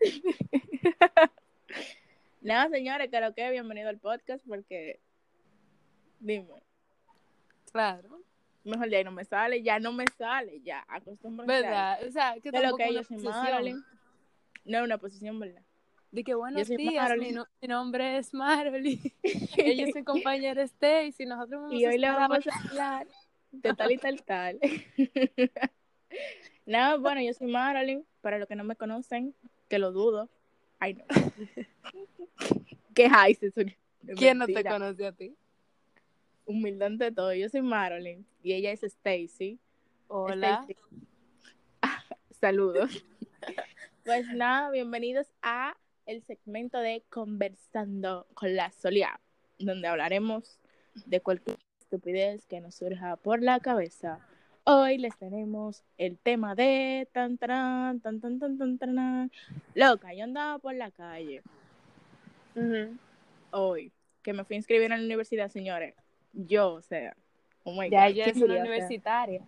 Nada, señores, creo que bienvenido al podcast porque, dime. Claro. Mejor ya no me sale, ya no me sale, ya, acostúmbrense. ¿Verdad? O sea, que De lo que posición. Marilyn. No es una posición, ¿verdad? De que buenos días, mi, no- mi nombre es Maroli. Ella es mi compañera Stacy. Nosotros vamos Y hoy le vamos a hablar de tal y tal tal. Nada, bueno, yo soy Marilyn, para los que no me conocen, que lo dudo. Ay, no. ¿Qué ¿Quién no te conoce a ti? Humildad ante todo. Yo soy Marilyn y ella es Stacy. Hola. Saludos. Pues nada, bienvenidos a el segmento de Conversando con la Solia, donde hablaremos de cualquier estupidez que nos surja por la cabeza. Hoy les tenemos el tema de tan tan tan tan tan tan tan loca, yo andaba por la calle Ujú. hoy que me fui a inscribir en la universidad, señores. Yo, o sea, oh my Ya God, ¿qué es una universitaria.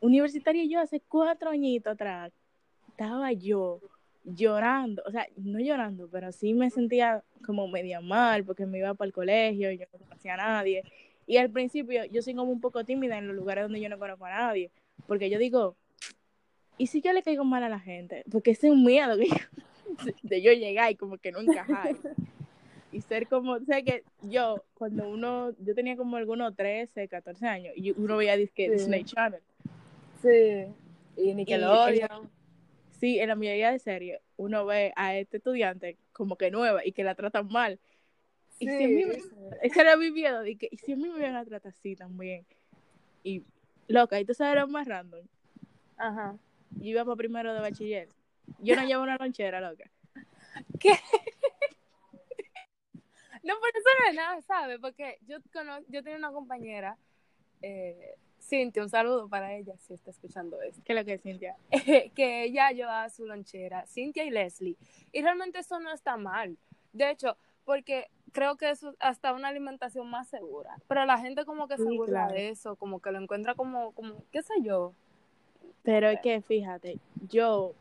universitaria yo hace cuatro añitos atrás estaba yo llorando, o sea, no llorando, pero sí me sentía como media mal porque me iba para el colegio, yo no conocía a nadie. Y al principio yo soy como un poco tímida en los lugares donde yo no conozco a nadie, porque yo digo, ¿y si yo le caigo mal a la gente? Porque ese es un miedo que yo- de yo llegar y como que no encajar. Y ser como, o sea que yo, cuando uno, yo tenía como algunos 13, 14 años, y uno veía disque Sí. Disney Channel. Sí. Y Nickelodeon. Sí, en la mayoría de series uno ve a este estudiante como que nueva y que la tratan mal. Y si a mí me- ese era mi miedo, de que, y si a mí me iban a tratar así también. Y loca, y tú sabes lo más random. Ajá. Yo iba para primero de bachiller. Yo no llevo una lonchera, loca. No, pero eso no es nada, ¿sabes? Porque yo cono- yo tenía una compañera, eh, Cintia, un saludo para ella si está escuchando esto, ¿Qué es lo que es, Cintia? que ella llevaba su lonchera, Cintia y Leslie, y realmente eso no está mal. De hecho, porque creo que eso es hasta una alimentación más segura, pero la gente como que se Sí, burla claro. de eso, como que lo encuentra como, como qué sé yo. Pero es que, fíjate, yo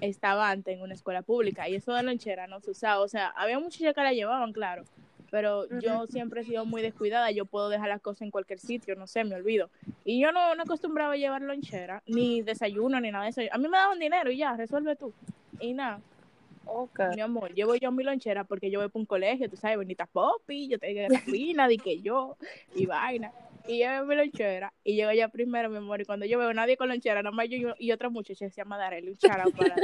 estaba antes en una escuela pública y eso de lonchera no se usaba. O sea, había muchachas que la llevaban, claro. Pero yo siempre he sido muy descuidada. Yo puedo dejar las cosas en cualquier sitio, no sé, me olvido. Y yo no, no acostumbraba a llevar lonchera, ni desayuno, ni nada de eso. A mí me daban dinero y ya, resuelve tú. Y nada, Okay. mi amor, llevo yo mi lonchera porque yo voy para un colegio, tú sabes, bonita popi, yo tengo fina, di que yo, y vaina. Y llevo mi lonchera y llego ya primero, mi amor. Y cuando yo veo a nadie con lonchera, nada más yo y- otra muchacha se llama Darely, un charao para.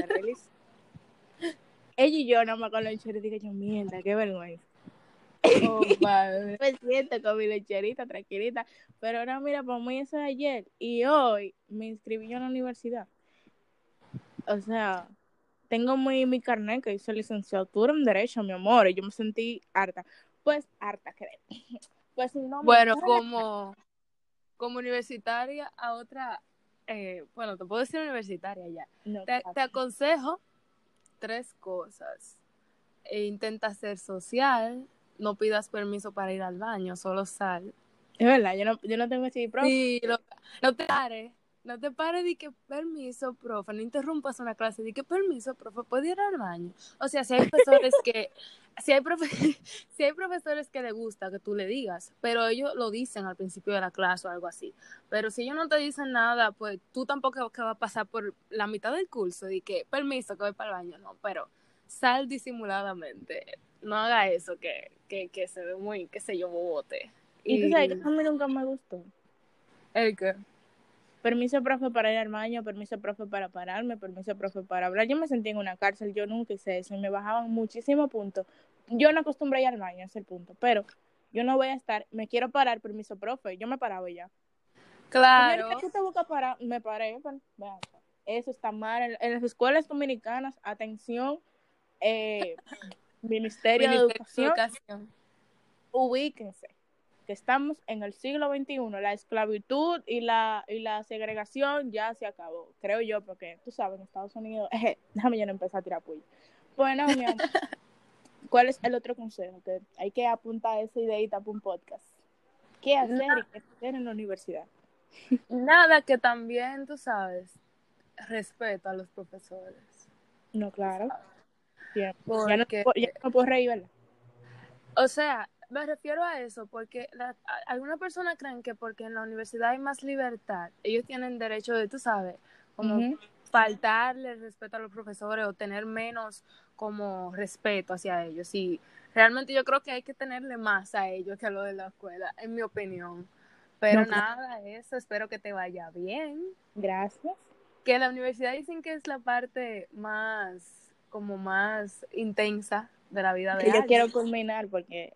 Ella y yo nada más con lonchera y digo yo, mierda, qué vergüenza. Oh, padre. Me siento con mi loncherita, tranquilita. Pero ahora mira, para mí eso de ayer. Y hoy me inscribí yo en la universidad. O sea, tengo mi, mi carnet que dice licenciatura en Derecho, mi amor. Y yo me sentí harta. Pues harta, creo. Pues no, me Bueno, gusta. como, como universitaria a otra, eh, bueno, te puedo decir universitaria ya. No, Te, aconsejo tres cosas. E intenta ser social, no pidas permiso para ir al baño, solo sal. Es verdad, yo no, yo no tengo ese profe. Sí, lo- no te pares, no te pares de que permiso, profe, no interrumpas una clase, de que permiso, profe, ¿puedo ir al baño? O sea, si hay profesores que, si hay, profe- si hay profesores que le gusta que tú le digas, pero ellos lo dicen al principio de la clase o algo así. Pero si ellos no te dicen nada, pues tú tampoco que vas a pasar por la mitad del curso y que permiso que voy para el baño, no, pero sal disimuladamente. No haga eso que, que, que se ve muy, qué sé yo, bobote. Y tú sabes que a mí nunca me gustó. ¿El qué? Permiso, profe, para ir al baño, permiso, profe, para pararme, permiso, profe, para hablar. Yo me sentí en una cárcel, yo nunca hice eso y me bajaban muchísimos puntos. Yo no acostumbré a ir al baño, ese es el punto, pero yo no voy a estar, me quiero parar, permiso, profe, yo me paraba ya. Claro. ¿qué te busca parar? Me paré, bueno, eso está mal. En, en las escuelas dominicanas, atención, eh, Ministerio, de Educación, Educación. ubíquense, que estamos en el siglo XXI, la esclavitud y la, y la segregación ya se acabó, creo yo, porque tú sabes, en Estados Unidos, déjame yo no empezar a tirar puya. Bueno, mi amor, ¿cuál es el otro consejo? Que hay que apuntar esa ideita para un podcast. ¿Qué hacer y qué hacer en la universidad? Nada, que también, tú sabes, respeto a los profesores. No, claro. Ya, ya no, Porque- ya no puedo reír, ¿verdad? O sea, me refiero a eso porque algunas personas creen que porque en la universidad hay más libertad, ellos tienen derecho de, tú sabes, como faltarle respeto a los profesores o tener menos como respeto hacia ellos. Y realmente yo creo que hay que tenerle más a ellos que a lo de la escuela, en mi opinión. Pero No, nada, eso, espero que te vaya bien. Gracias. Que la universidad dicen que es la parte más, como más intensa de la vida de Que yo quiero culminar porque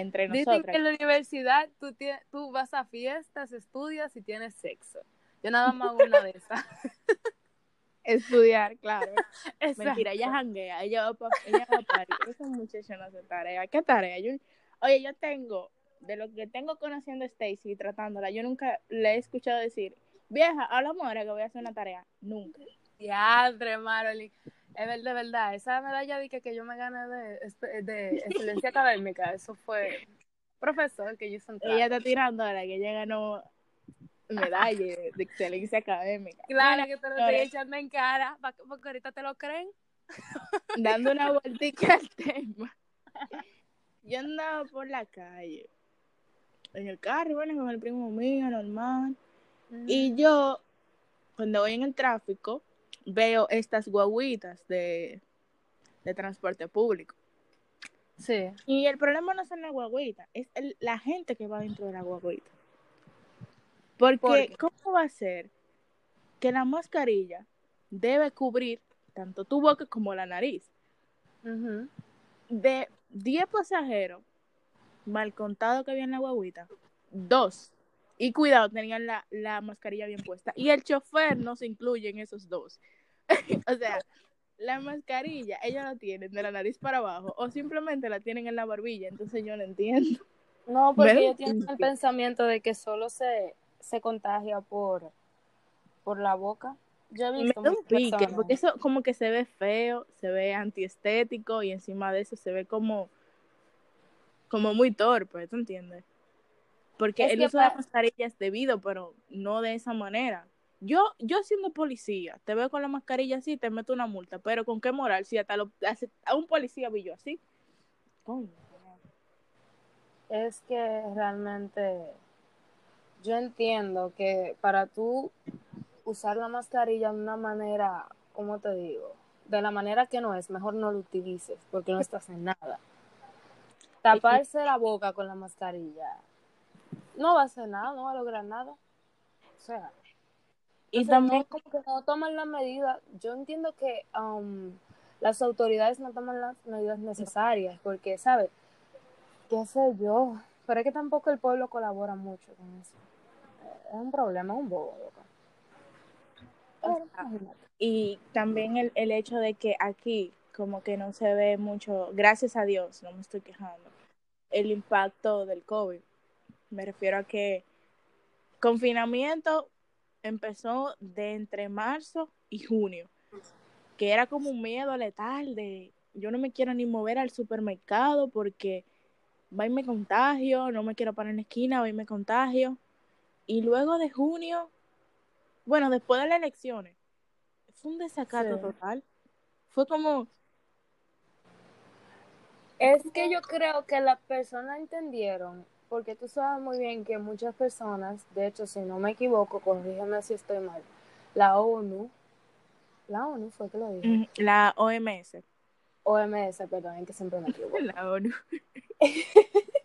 entre Dicen nosotras. que en la universidad tú, tú vas a fiestas, estudias y tienes sexo. Yo nada más hago una de esas. Estudiar, claro. Exacto. Mentira, ella janguea, ella va pa, ella va a París. Esa muchacha no hace tarea. ¿Qué tarea? Yo, oye, yo tengo, de lo que tengo conociendo a Stacy y tratándola, yo nunca le he escuchado decir, vieja, hablamos ahora que voy a hacer una tarea. Nunca. Diadre, Marolyn. Es verdad, de verdad. Esa medalla de que, que yo me gané de, espe- de excelencia académica, eso fue profesor que yo trato. Ella está tirando ahora que ella ganó medalla de excelencia académica. Claro Bueno, que te lo estoy echando en cara, porque ahorita te lo creen. dando una vueltica al tema. Yo andaba por la calle, en el carro, bueno, con el primo mío, normal. Y yo, cuando voy en el tráfico, veo estas guaguitas de, de transporte público. Sí. Y el problema no son las guaguitas, es el- la gente que va dentro de la guaguita. Porque. ¿cómo va a ser que la mascarilla debe cubrir tanto tu boca como la nariz? De 10 pasajeros mal contado que había en la guaguita, dos. Y cuidado, tenían la, la mascarilla bien puesta. Y el chofer no se incluye en esos dos. o sea, la mascarilla, ellos la tienen de la nariz para abajo o simplemente la tienen en la barbilla. Entonces yo no entiendo. No, porque ¿Ves? ellos tienen el pensamiento de que solo se, se contagia por, por la boca. Yo he Me visto da un muchas pique, personas. porque eso como que se ve feo, se ve antiestético y encima de eso se ve como, como muy torpe, ¿tú entiendes? Porque Es el uso de mascarilla es debido, pero no de esa manera. Yo, yo siendo policía, te veo con la mascarilla así, te meto una multa, pero ¿con qué moral? Si hasta lo, a un policía vi yo así. Coño. Es que realmente yo entiendo que para tú usar la mascarilla de una manera, ¿cómo te digo? De la manera que no es, mejor no lo utilices porque no estás en nada. Taparse la boca con la mascarilla no va a hacer nada, no va a lograr nada. O sea, Y también, no, como que no toman la medida. Yo entiendo que um, las autoridades no toman las medidas necesarias, porque, ¿sabes? ¿Qué sé yo? Pero es que tampoco el pueblo colabora mucho con eso. Es un problema, es un bobo. Pero, y también el, el hecho de que aquí como que no se ve mucho, gracias a Dios, no me estoy quejando, el impacto del COVID. Me refiero a que confinamiento empezó de entre marzo y junio, que era como un miedo letal de yo no me quiero ni mover al supermercado porque va y me contagio, no me quiero parar en la esquina, va y me contagio. Y luego de junio, bueno, después de las elecciones, fue un desacato Sí. total. Fue como, Es que yo creo que las personas entendieron, porque tú sabes muy bien que muchas personas, de hecho, si no me equivoco, corrígeme si estoy mal, la ONU, la ONU fue que lo dijo, mm, la OMS. OMS, perdón, que siempre me equivoco. La ONU.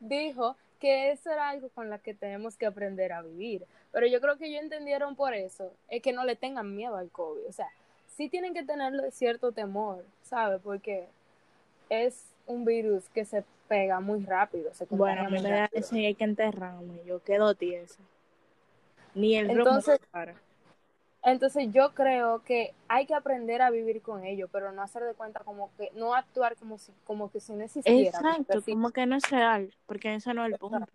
dijo que eso era algo con lo que tenemos que aprender a vivir. Pero yo creo que ellos entendieron por eso, es que no le tengan miedo al COVID. O sea, sí tienen que tenerle cierto temor, ¿sabes? Porque es un virus que se pega muy rápido, se Bueno, a mí me da eso y hay que enterrarme. Yo quedo tiesa. Ni el Entonces- para. Entonces yo creo que hay que aprender a vivir con ello, pero no hacer de cuenta como que, no actuar como si, como que si no existiera. Exacto, como que no es real, porque eso no es el punto.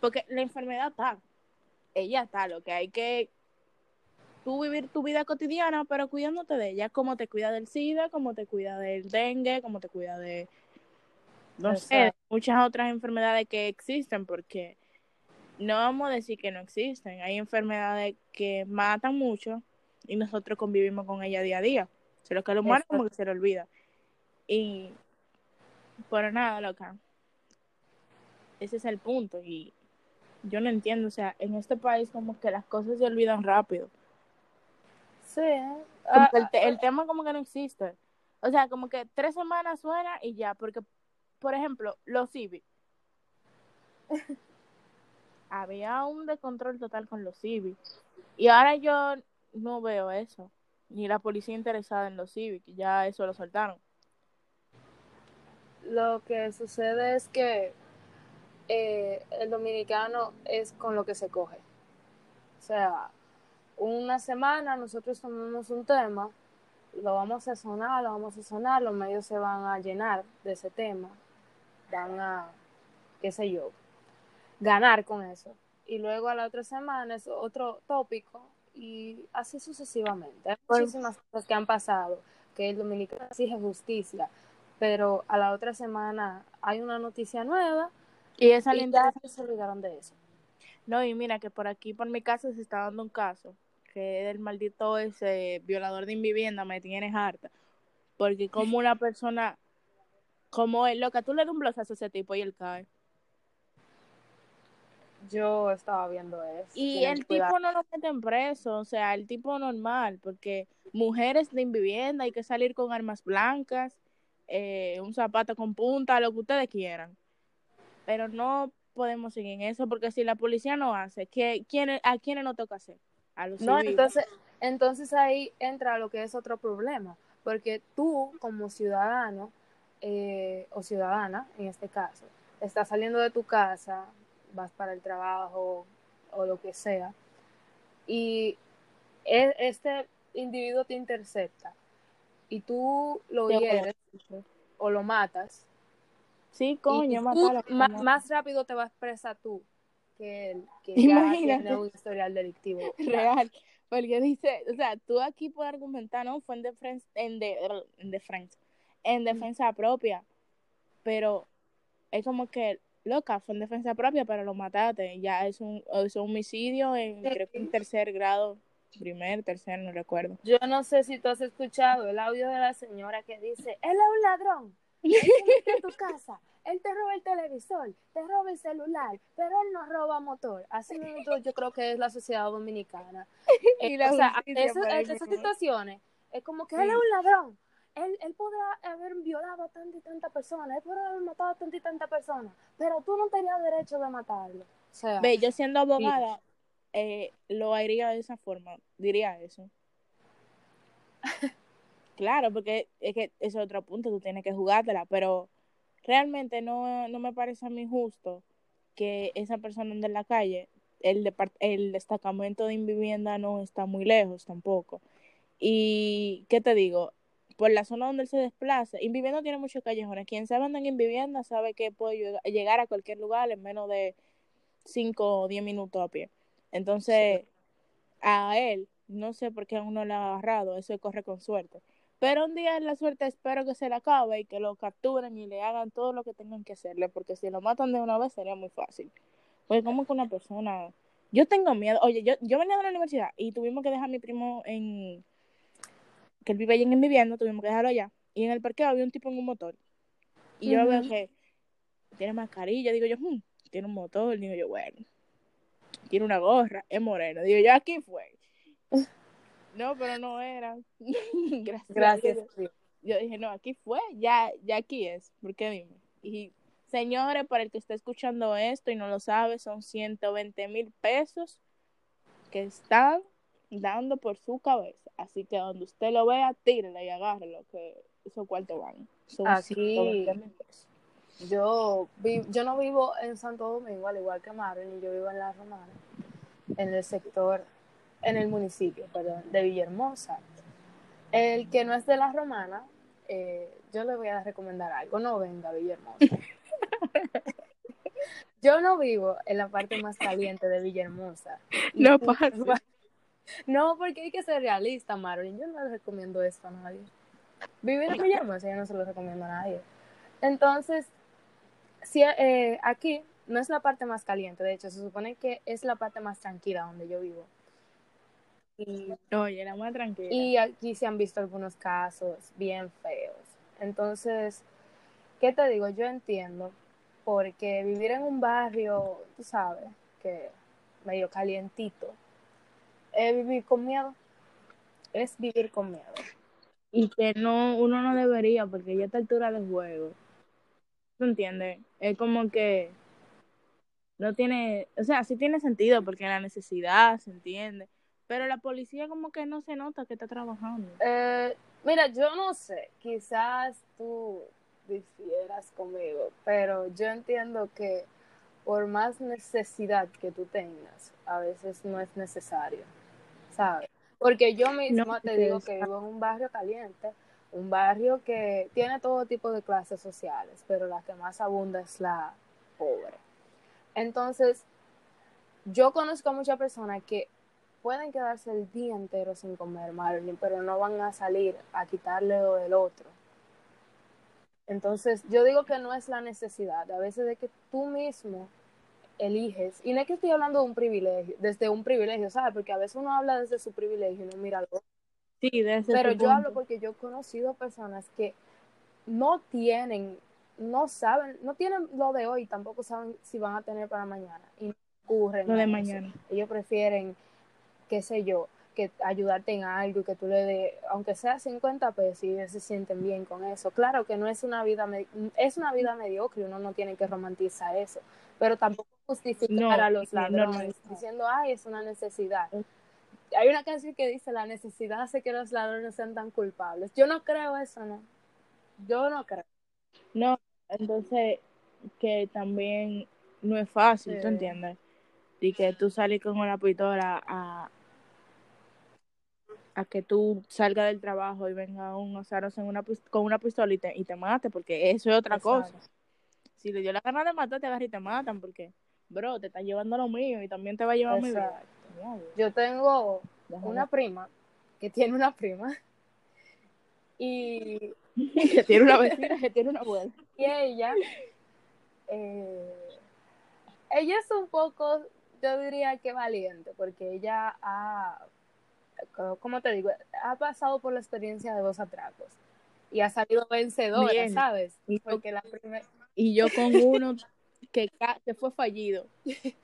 Porque la enfermedad está, ella está, lo que hay que tú vivir tu vida cotidiana, pero cuidándote de ella, como te cuida del SIDA, como te cuida del dengue, como te cuida de, no sé, de muchas otras enfermedades que existen, porque no vamos a decir que no existen, hay enfermedades que matan mucho y nosotros convivimos con ella día a día. Se lo que lo muere Exacto. como que se le olvida. Y, pero nada, loca. Ese es el punto. Y yo no entiendo, o sea, en este país como que las cosas se olvidan rápido. Sí. Como Ah, el, te- el tema como que no existe. O sea, como que tres semanas suena y ya, porque, por ejemplo, los civis. Había un descontrol total con los civis. Y ahora yo no veo eso. Ni la policía interesada en los civis, ya eso lo soltaron. lo que sucede es que eh, el dominicano es con lo que se coge. O sea, una semana nosotros tomamos un tema, lo vamos a sonar, lo vamos a sonar, los medios se van a llenar de ese tema, van a, qué sé yo, ganar con eso. Y luego a la otra semana es otro tópico y así sucesivamente. Hay Pues- muchísimas cosas que han pasado, que el dominicano exige justicia, pero a la otra semana hay una noticia nueva Y esa y ya se olvidaron de eso. No, y mira que por aquí, por mi casa, se está dando un caso, que el maldito ese violador de vivienda me tienes harta. Porque como una persona, como él, loca, tú le das un blosazo a ese tipo y él cae. Yo estaba viendo eso. Y el cuidar. tipo no lo meten preso, o sea, el tipo normal, porque mujeres de vivienda hay que salir con armas blancas, eh, un zapato con punta, lo que ustedes quieran. Pero no podemos seguir en eso, porque si la policía no hace, ¿qué, quién, ¿a quiénes no toca hacer? A los No, civiles. entonces, entonces ahí entra lo que es otro problema, porque tú como ciudadano eh, o ciudadana, en este caso, estás saliendo de tu casa, vas para el trabajo o lo que sea, y e- este individuo te intercepta y tú lo hieres o lo matas, Sí, y coño, tú ma- más rápido te vas presa tú que que ya tiene un historial delictivo. real. Porque dice, o sea, tú aquí puedes argumentar, no, fue en, defensa en, de, en defensa, en defensa propia, pero es como que, loca, fue en defensa propia, pero lo mataste, ya es un, es un homicidio en, Sí. creo que en tercer grado, primer, tercer, no recuerdo. Yo no sé si tú has escuchado el audio de la señora que dice, él es un ladrón, él a tu casa, él te roba el televisor, te roba el celular, pero él no roba motor. Así mismo yo creo que es la sociedad dominicana. Y Eh, o sea, esas mismo. situaciones es como que Sí. él es un ladrón. Él, él podrá haber violado a tanta y tanta persona, él podrá haber matado a tanta y tanta persona, pero tú no tenías derecho de matarlo. O sea, Ve, yo siendo abogada, eh, lo haría de esa forma, diría eso. Claro, porque es que ese es otro punto, tú tienes que jugártela, pero realmente no, no me parece a mí justo que esa persona ande en la calle, el, depart- el destacamento de vivienda no está muy lejos tampoco. Y, ¿qué te digo? Por la zona donde él se desplaza, Invivienda tiene muchos callejones. Quien sabe andar en Invivienda sabe que puede llega- llegar a cualquier lugar en menos de 5 o 10 minutos a pie. Entonces, a él, no sé por qué aún no lo ha agarrado, eso corre con suerte. Pero un día en la suerte espero que se le acabe y que lo capturen y le hagan todo lo que tengan que hacerle, porque si lo matan de una vez sería muy fácil. Pues como que una persona... Yo tengo miedo. Oye, yo, yo venía de la universidad y tuvimos que dejar a mi primo en... que él vive allá en vivienda, tuvimos que dejarlo allá. Y en el parqueo había un tipo en un motor. Y yo Ujú. veo que tiene mascarilla, digo yo, "Hmm, tiene un motor, digo yo, bueno, tiene una gorra, es moreno. Digo yo, aquí fue. No, pero no era. Gracias. gracias. Yo dije, no, aquí fue, ya, ya aquí es. ¿Por qué dime? Y señores, para el que esté escuchando esto y no lo sabe, son 120 mil pesos que están dando por su cabeza. Así que donde usted lo vea, tírele y agárrelo, que esos cuartos van. Son Aquí- 120 mil pesos. Yo, vi- yo no vivo en Santo Domingo, al igual que Marilyn, yo vivo en La Romana, en el sector, en el municipio, perdón, de Villahermosa. El que no es de La Romana, eh, yo le voy a recomendar algo, no venga a Villahermosa. Yo no vivo en la parte más caliente de Villahermosa. No pasa. No, porque hay que ser realista, Marilyn. Yo no le recomiendo esto a nadie. Vivir en Villahermosa yo no se lo recomiendo a nadie. Entonces, si, eh, aquí no es la parte más caliente, de hecho, se supone que es la parte más tranquila donde yo vivo. Y, Oye, la más tranquila. y aquí se han visto algunos casos bien feos. Entonces, ¿qué te digo? Yo entiendo, porque vivir en un barrio, tú sabes, que medio calientito, es vivir con miedo. Es vivir con miedo. y que no, uno no debería, porque ya a esta altura del juego, ¿tú entiendes? Es como que no tiene, o sea, sí tiene sentido, porque la necesidad se entiende, pero la policía como que no se nota que está trabajando. Eh, mira, yo no sé, quizás tú difieras conmigo, pero yo entiendo que por más necesidad que tú tengas, a veces no es necesario, ¿sabes? Porque yo misma No, te digo que vivo en un barrio caliente, un barrio que tiene todo tipo de clases sociales, pero la que más abunda es la pobre. Entonces, yo conozco a muchas personas que pueden quedarse el día entero sin comer, Marilyn, pero no van a salir a quitarle lo del otro. Entonces, yo digo que no es la necesidad, a veces de que tú mismo eliges, y no es que estoy hablando de un privilegio, desde un privilegio, ¿sabes? Porque a veces uno habla desde su privilegio y no mira lo Sí, de ese pero yo hablo porque yo he conocido personas que no tienen, no saben, no tienen lo de hoy, tampoco saben si van a tener para mañana. Y no ocurren Lo de mañana. Ellos prefieren, qué sé yo, que ayudarte en algo y que tú le des, aunque sea 50 pesos, y ellos se sienten bien con eso. Claro que no es una vida, es una vida mediocre, uno no tiene que romantizar eso, pero tampoco justificar No, a los ladrones diciendo, ay, es una necesidad. Hay una canción que dice, la necesidad hace que los ladrones sean tan culpables. Yo no creo eso, ¿no? Yo no creo. No, entonces que también no es fácil, ¿tú Sí. entiendes? Y que tú sales con una pistola a, a que tú salgas del trabajo y venga un osaros en una, con una pistola y te, y te mate, porque eso es otra cosa. Si le dio la gana de matar, te agarran y te matan, porque, bro, te están llevando lo mío y también te va a llevar mi vida. Yo tengo déjame. una prima que tiene una prima y, que tiene una vecina, que tiene una abuela. y ella, eh, ella es un poco, yo diría que valiente, porque ella ha, ¿cómo te digo? Ha pasado por la experiencia de dos atracos y ha salido vencedora, Bien. ¿sabes? Y yo- Porque la primera... Y yo con uno que, que fue fallido.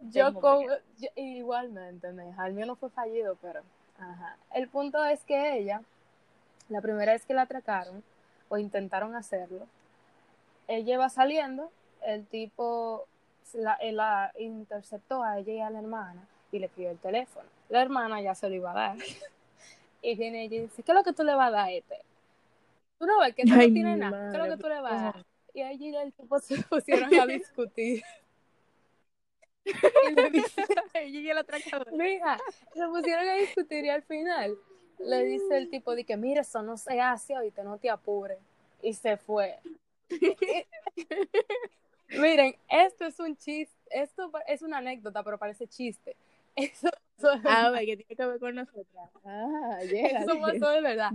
Yo con, yo- igualmente, neja, el mío no fue fallido, pero, ajá. El punto es que ella, la primera vez que la atracaron, o intentaron hacerlo, ella iba saliendo, el tipo la, él la interceptó a ella y a la hermana y le pidió el teléfono. La hermana ya se lo iba a dar. Y viene ella y dice, ¿qué es lo que tú le vas a dar a este? Tú no ves que no tiene nada. ¿Qué es lo que tú le vas a dar? Y y el tipo se pusieron a discutir. Y le dice, Ella y el atracador. Mira, se pusieron a discutir y al final le dice el tipo de que mira, eso no se hace ahorita, no te apures. Y se fue. Miren, esto es un chiste, esto es una anécdota, pero parece chiste. Eso, eso, A ver, que tiene que ver con nosotras. Ah, llega. eso pasó de verdad.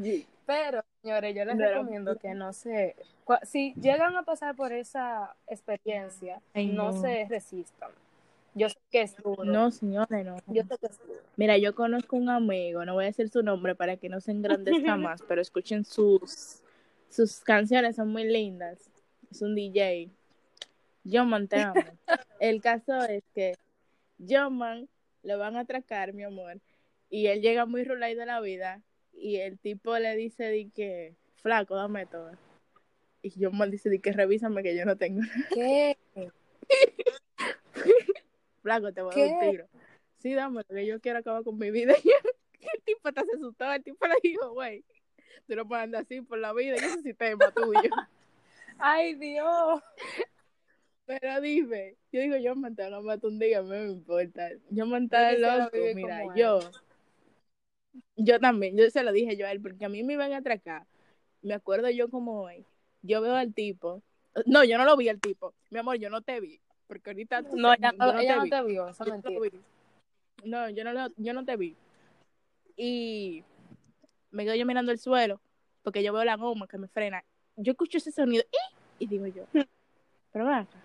Pero, señores, yo les Pero- recomiendo que no se... Si llegan a pasar por esa experiencia, Ay, no. no. se resistan. Yo sé que es duro. No, señores, no. Yo sé que es duro. Mira, yo conozco un amigo, no voy a decir su nombre para que no se engrandezca más, pero escuchen sus, sus canciones, son muy lindas. Es un DJ. John amo. El caso es que John Man lo van a atracar, mi amor, y él llega muy rulay de la vida, y el tipo le dice de que, flaco, dame todo. Y John Man dice de que revísame que yo no tengo nada. ¿Qué? Flaco, te voy a dar un tiro. Sí, dame, que yo quiero acabar con mi vida. Y el tipo te se asustó, el tipo le dijo, güey, tú no puedes andar así por la vida, y ese sistema tuyo. Ay, Dios. Pero dime, yo digo, yo me a matar un día, no me importa. Yo quisiera loco, mira, yo, yo también, yo se lo dije yo a él, porque a mí me iban a atracar. Me acuerdo yo como hoy, yo veo al tipo, no, yo no lo vi al tipo, mi amor, yo no te vi, porque ahorita tú No, ella, no, ella no vi. te vio, eso es no mentira. No, yo no, yo no te vi. Y me quedo yo mirando el suelo, porque yo veo la goma que me frena. Yo escucho ese sonido, ¡ih! y digo yo, pero acá.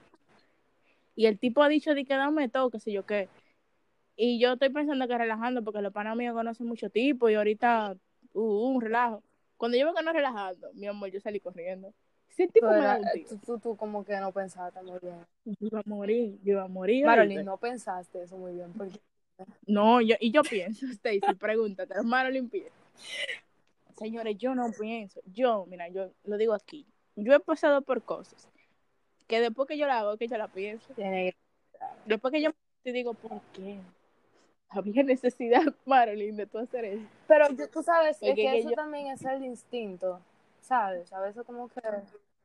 Y el tipo ha dicho de que dame todo, que sé yo qué. Y yo estoy pensando que relajando porque los panas míos conocen mucho tipo y ahorita uh, un relajo. Cuando yo me conozco relajando, mi amor, yo salí corriendo. Ese tipo me da un eh, tú, tú, tú como que no pensaste muy bien. Yo iba a morir, yo iba a morir. Marilyn, no pensaste eso muy bien. Porque No, yo, y yo pienso, Stacy, pregúntate, Marilyn piensa. Señores, yo no pienso. Yo, mira, yo lo digo aquí. Yo he pasado por cosas que después que yo la hago, que yo la pienso. tiene Después que yo te digo, ¿por qué? Había necesidad, Marilyn, de tú hacer eso. Pero tú sabes es que, que eso yo- también es el instinto, ¿sabes? A veces como que...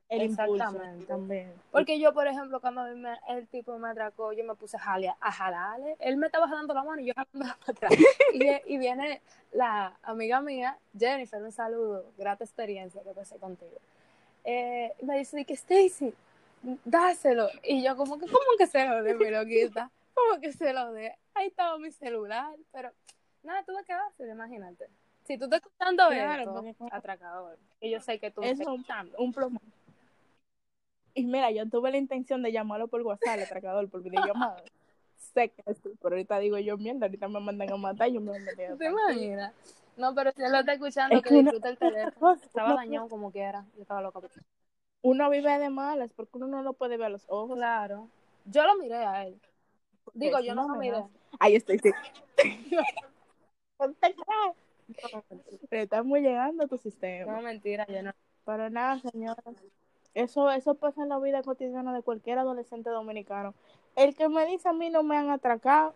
El impulso Exactamente. también. Porque yo, por ejemplo, cuando a mí me- el tipo me atracó, yo me puse a, jale- a jalarle. Él me estaba jalando la mano y yo jalando para atrás. y, y viene la amiga mía, Jennifer, un saludo, grata experiencia que pasé contigo. Eh, me dice, que Stacy, dáselo. Y yo como que, ¿cómo que se lo dé, mi loquita? ¿Cómo que se lo dé? Ahí estaba mi celular, pero nada, tuve que dárselo, imagínate. Si tú estás escuchando Claro, esto, porque- atracador, y yo sé que tú Es estás un, un plomo. Y mira, yo tuve la intención de llamarlo por WhatsApp, el atracador, por videollamada. sé que es tú, pero ahorita digo yo, mierda, ahorita me mandan a matar y yo me voy a ¿Te imaginas? No, pero si él lo está escuchando, Es que que disfruta el teléfono. Estaba dañado como quiera. Yo estaba loca. Uno vive de malas porque uno no lo puede ver a los ojos. Claro. Yo lo miré a él. Digo, Es yo no lo miré. Ahí estoy, sí. Te estamos llegando a tu sistema. No, mentira, yo no. Pero nada, señora. Eso, eso pasa en la vida cotidiana de cualquier adolescente dominicano. El que me dice a mí no me han atracado,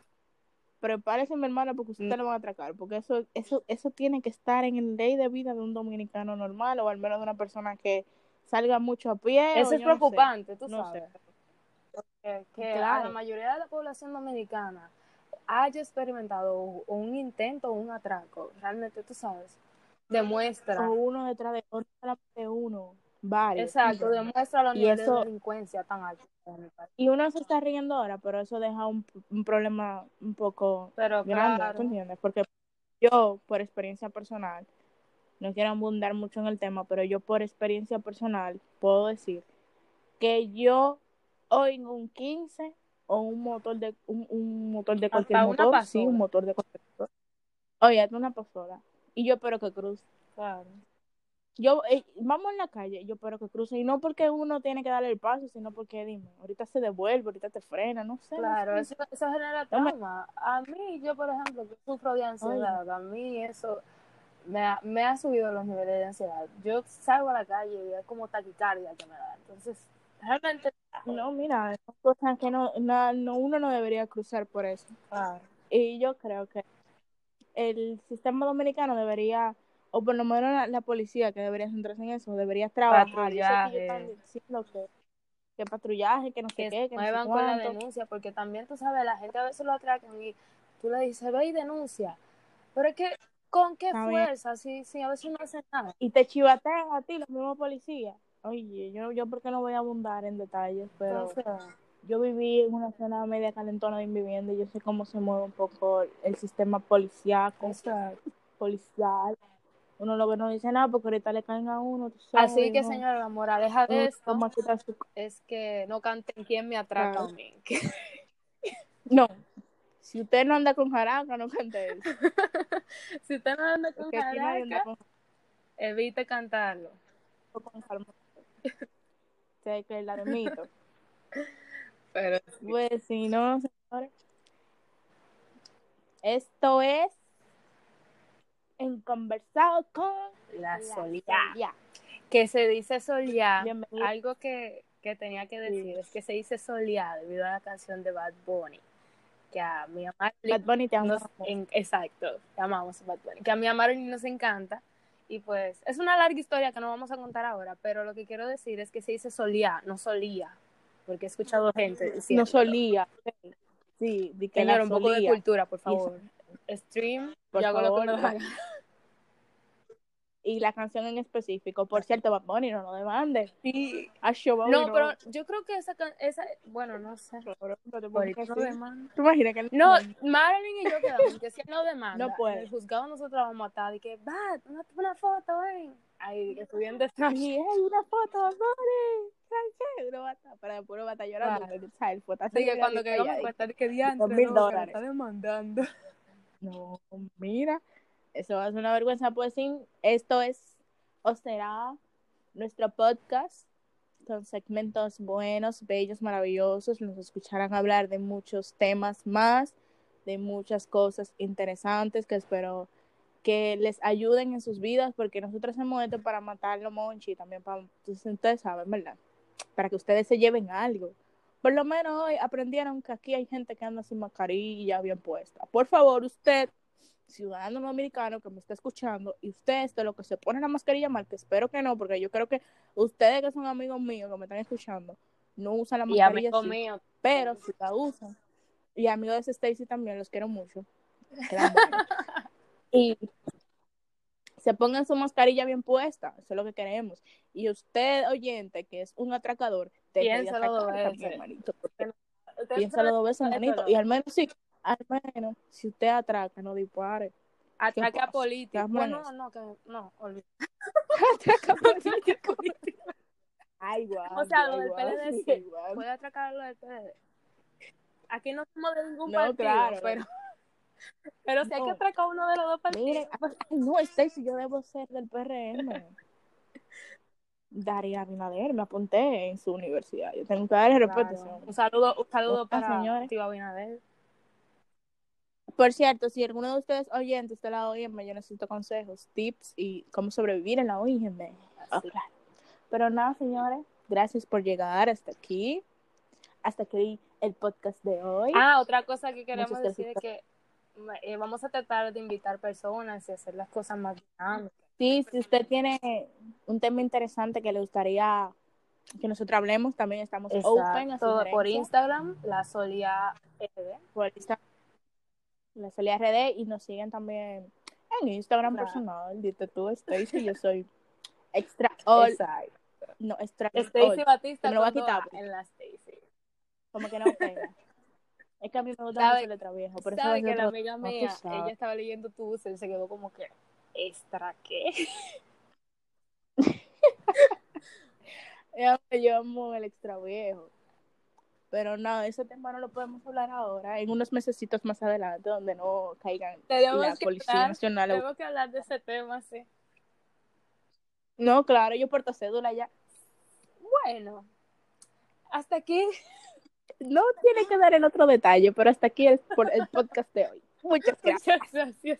prepárese mi hermana porque usted Mm. lo van a atracar. Porque eso, eso, eso tiene que estar en el ley de vida de un dominicano normal o al menos de una persona que salga mucho a pie. Eso es yo no sé. preocupante, tú no sabes. sé. Que, que Claro. a la mayoría de la población dominicana haya experimentado un intento o un atraco. Realmente, tú sabes. Demuestra. O uno detrás de otro, solamente uno, varios. Exacto, demuestra los niveles eso- de delincuencia tan altos. Y uno se está riendo ahora, pero eso deja un, un problema un poco Pero grande, claro. ¿tú entiendes? Porque yo, por experiencia personal, no quiero abundar mucho en el tema, pero yo por experiencia personal puedo decir que yo hoy en un 15 o un motor de un, un motor de cualquier Hasta motor, sí, un motor de cualquier motor. Oye, hasta una pasola. Y yo espero que cruce. Claro. Yo, eh, vamos en la calle, yo espero que cruce. Y no porque uno tiene que darle el paso, sino porque, dime, ahorita se devuelve, ahorita te frena, no sé. no Claro, sé. eso, eso genera No me- trauma. A mí, yo por ejemplo, que sufro de ansiedad, a mí eso me ha, me ha subido los niveles de ansiedad. Yo salgo a la calle y es como taquicardia que me da. Entonces, realmente, No, mira, son cosas que no, na- no, uno no debería cruzar por eso. claro. Y yo creo que el sistema dominicano debería, o por lo menos la, la policía que debería centrarse en eso, debería trabajar. Sé Patrullaje. que, que patrullaje, que no sé que qué, que no sé muevan con la denuncia, porque también tú sabes, la gente a veces lo atracan y tú le dices, ve y denuncia. Pero es que, ¿con qué fuerza? Si, si a veces no hace nada. Y te chivatean a ti los mismos policías. Oye, yo, yo porque no voy a abundar en detalles, pero Entonces, yo viví en una zona media calentona de mi vivienda y yo sé cómo se mueve un poco el sistema policiaco, exacto. policial. Uno lo que no dice nada porque ahorita le caen a uno, sabes. Así que, ¿no? señora, la moraleja de esto es que no canten quién me atraca Claro. a mí. No, si usted no anda con jaraca, no cante eso. si usted no anda con Porque aquí nadie anda jaraca, con, evite cantarlo. con calma. Sé que la de mito. Pero Pues si no, señores. Esto es en conversado con la la solía. Solia. Que se dice solía. Bienvenido. Algo que, que tenía que decir es que se dice solía debido a la canción de Bad Bunny. Que a mi mamá Bad Bunny te nos, en- exacto, te amamos Bad Bunny, que a mi amor nos encanta. Y pues es una larga historia que no vamos a contar ahora, pero lo que quiero decir es que se dice solía, no solía, porque he escuchado gente diciendo, No solía. Sí, di que Señor, un poco de cultura, por favor. Stream, Por yo hago lo que favor, me da va. la gana. Y la canción en específico. Por cierto, Bad Bunny no lo demande. Sí. A show, No, pero yo creo que esa, esa bueno, no sé. Ahorita Ahorita no demanda. ¿Tú imaginas que No, Marilyn y yo quedamos que si él no demanda, No puede. el juzgado nosotros vamos a matar y que, va, una, una foto, ven. Ahí, esta Y hay una foto, Bad Bunny. A estar, pero después uno va a estar llorando. ¿sabes? El potazo Así que cuando queremos botella, cuesta que diantre, no, está demandando. No, mira, eso ser una vergüenza. Pues sí, esto es o será nuestro podcast con segmentos buenos, bellos, maravillosos. Nos escucharán hablar de muchos temas más, de muchas cosas interesantes que espero que les ayuden en sus vidas, porque nosotros hacemos esto para matarlo, Monchi, y también para, entonces, ustedes saben, ¿verdad? Para que ustedes se lleven algo. Por lo menos hoy aprendieron que aquí hay gente que anda sin mascarilla bien puesta. Por favor, usted, ciudadano dominicano que me está escuchando, y usted es de lo que se pone la mascarilla mal, que espero que no, porque yo creo que ustedes que son amigos míos que me están escuchando, no usan la mascarilla amigo así, mío, pero si la usan. Y amigos de Stacy también, los quiero mucho. Y se pongan su mascarilla bien puesta, eso es lo que queremos. Y usted, oyente, que es un atracador, de Piénsalo dos veces. ustedes Piénsalo dos veces, manito. Y al menos, si, al menos, si usted atraca, no dispare. Ataque ¿Qué a. ¿Estás Bueno, buena? no, que no, olvídate. atraca político. Ay, guau. O sea, lo del PLD sí. Puede atracar lo del PLD. Aquí no somos de ningún No, partido, claro. pero, pero si hay que No. atracar uno de los dos partidos. Mire, ay, no, Stacy, yo debo ser del PRM. Daría Abinader, me apunté en su universidad. Yo tengo que darle Claro. repetición. Un saludo, un saludo para señores. Tío Abinader. Por cierto, si alguno de ustedes oyentes de la OIM, yo necesito consejos, tips y cómo sobrevivir en la OIM. Ah, claro. Pero nada, señores, gracias por llegar hasta aquí. Hasta aquí el podcast de hoy. Ah, otra cosa que queremos decir es que eh, vamos a tratar de invitar personas y hacer las cosas más dinámicas. Sí, si usted tiene un tema interesante que le gustaría que nosotros hablemos, también estamos open a Exacto. Por. Instagram, la Solía RD. por Insta- la Celia RD y nos siguen también en Instagram Claro. personal. Dite tú, Stacy, yo soy extra all, Exacto. no, extra Stacy Batista me lo voy a quitar, en la Stacy. como que no pega. Es que a mí me gusta ¿Sabe- mucho letra vieja, por eso ¿Sabe es que la amiga mía, ella estaba leyendo tu y se quedó como que, ¿extra qué? Yo amo el extra viejo. Pero no, ese tema no lo podemos hablar ahora, en unos mesecitos más adelante, donde no caigan Tenemos la que Policía hablar- Nacional. Tenemos que hablar de ese tema, sí. No, claro, yo porto cédula ya. Bueno, hasta aquí. No tiene que dar el otro detalle, pero hasta aquí el, el podcast de hoy. Muchas gracias. Muchas gracias.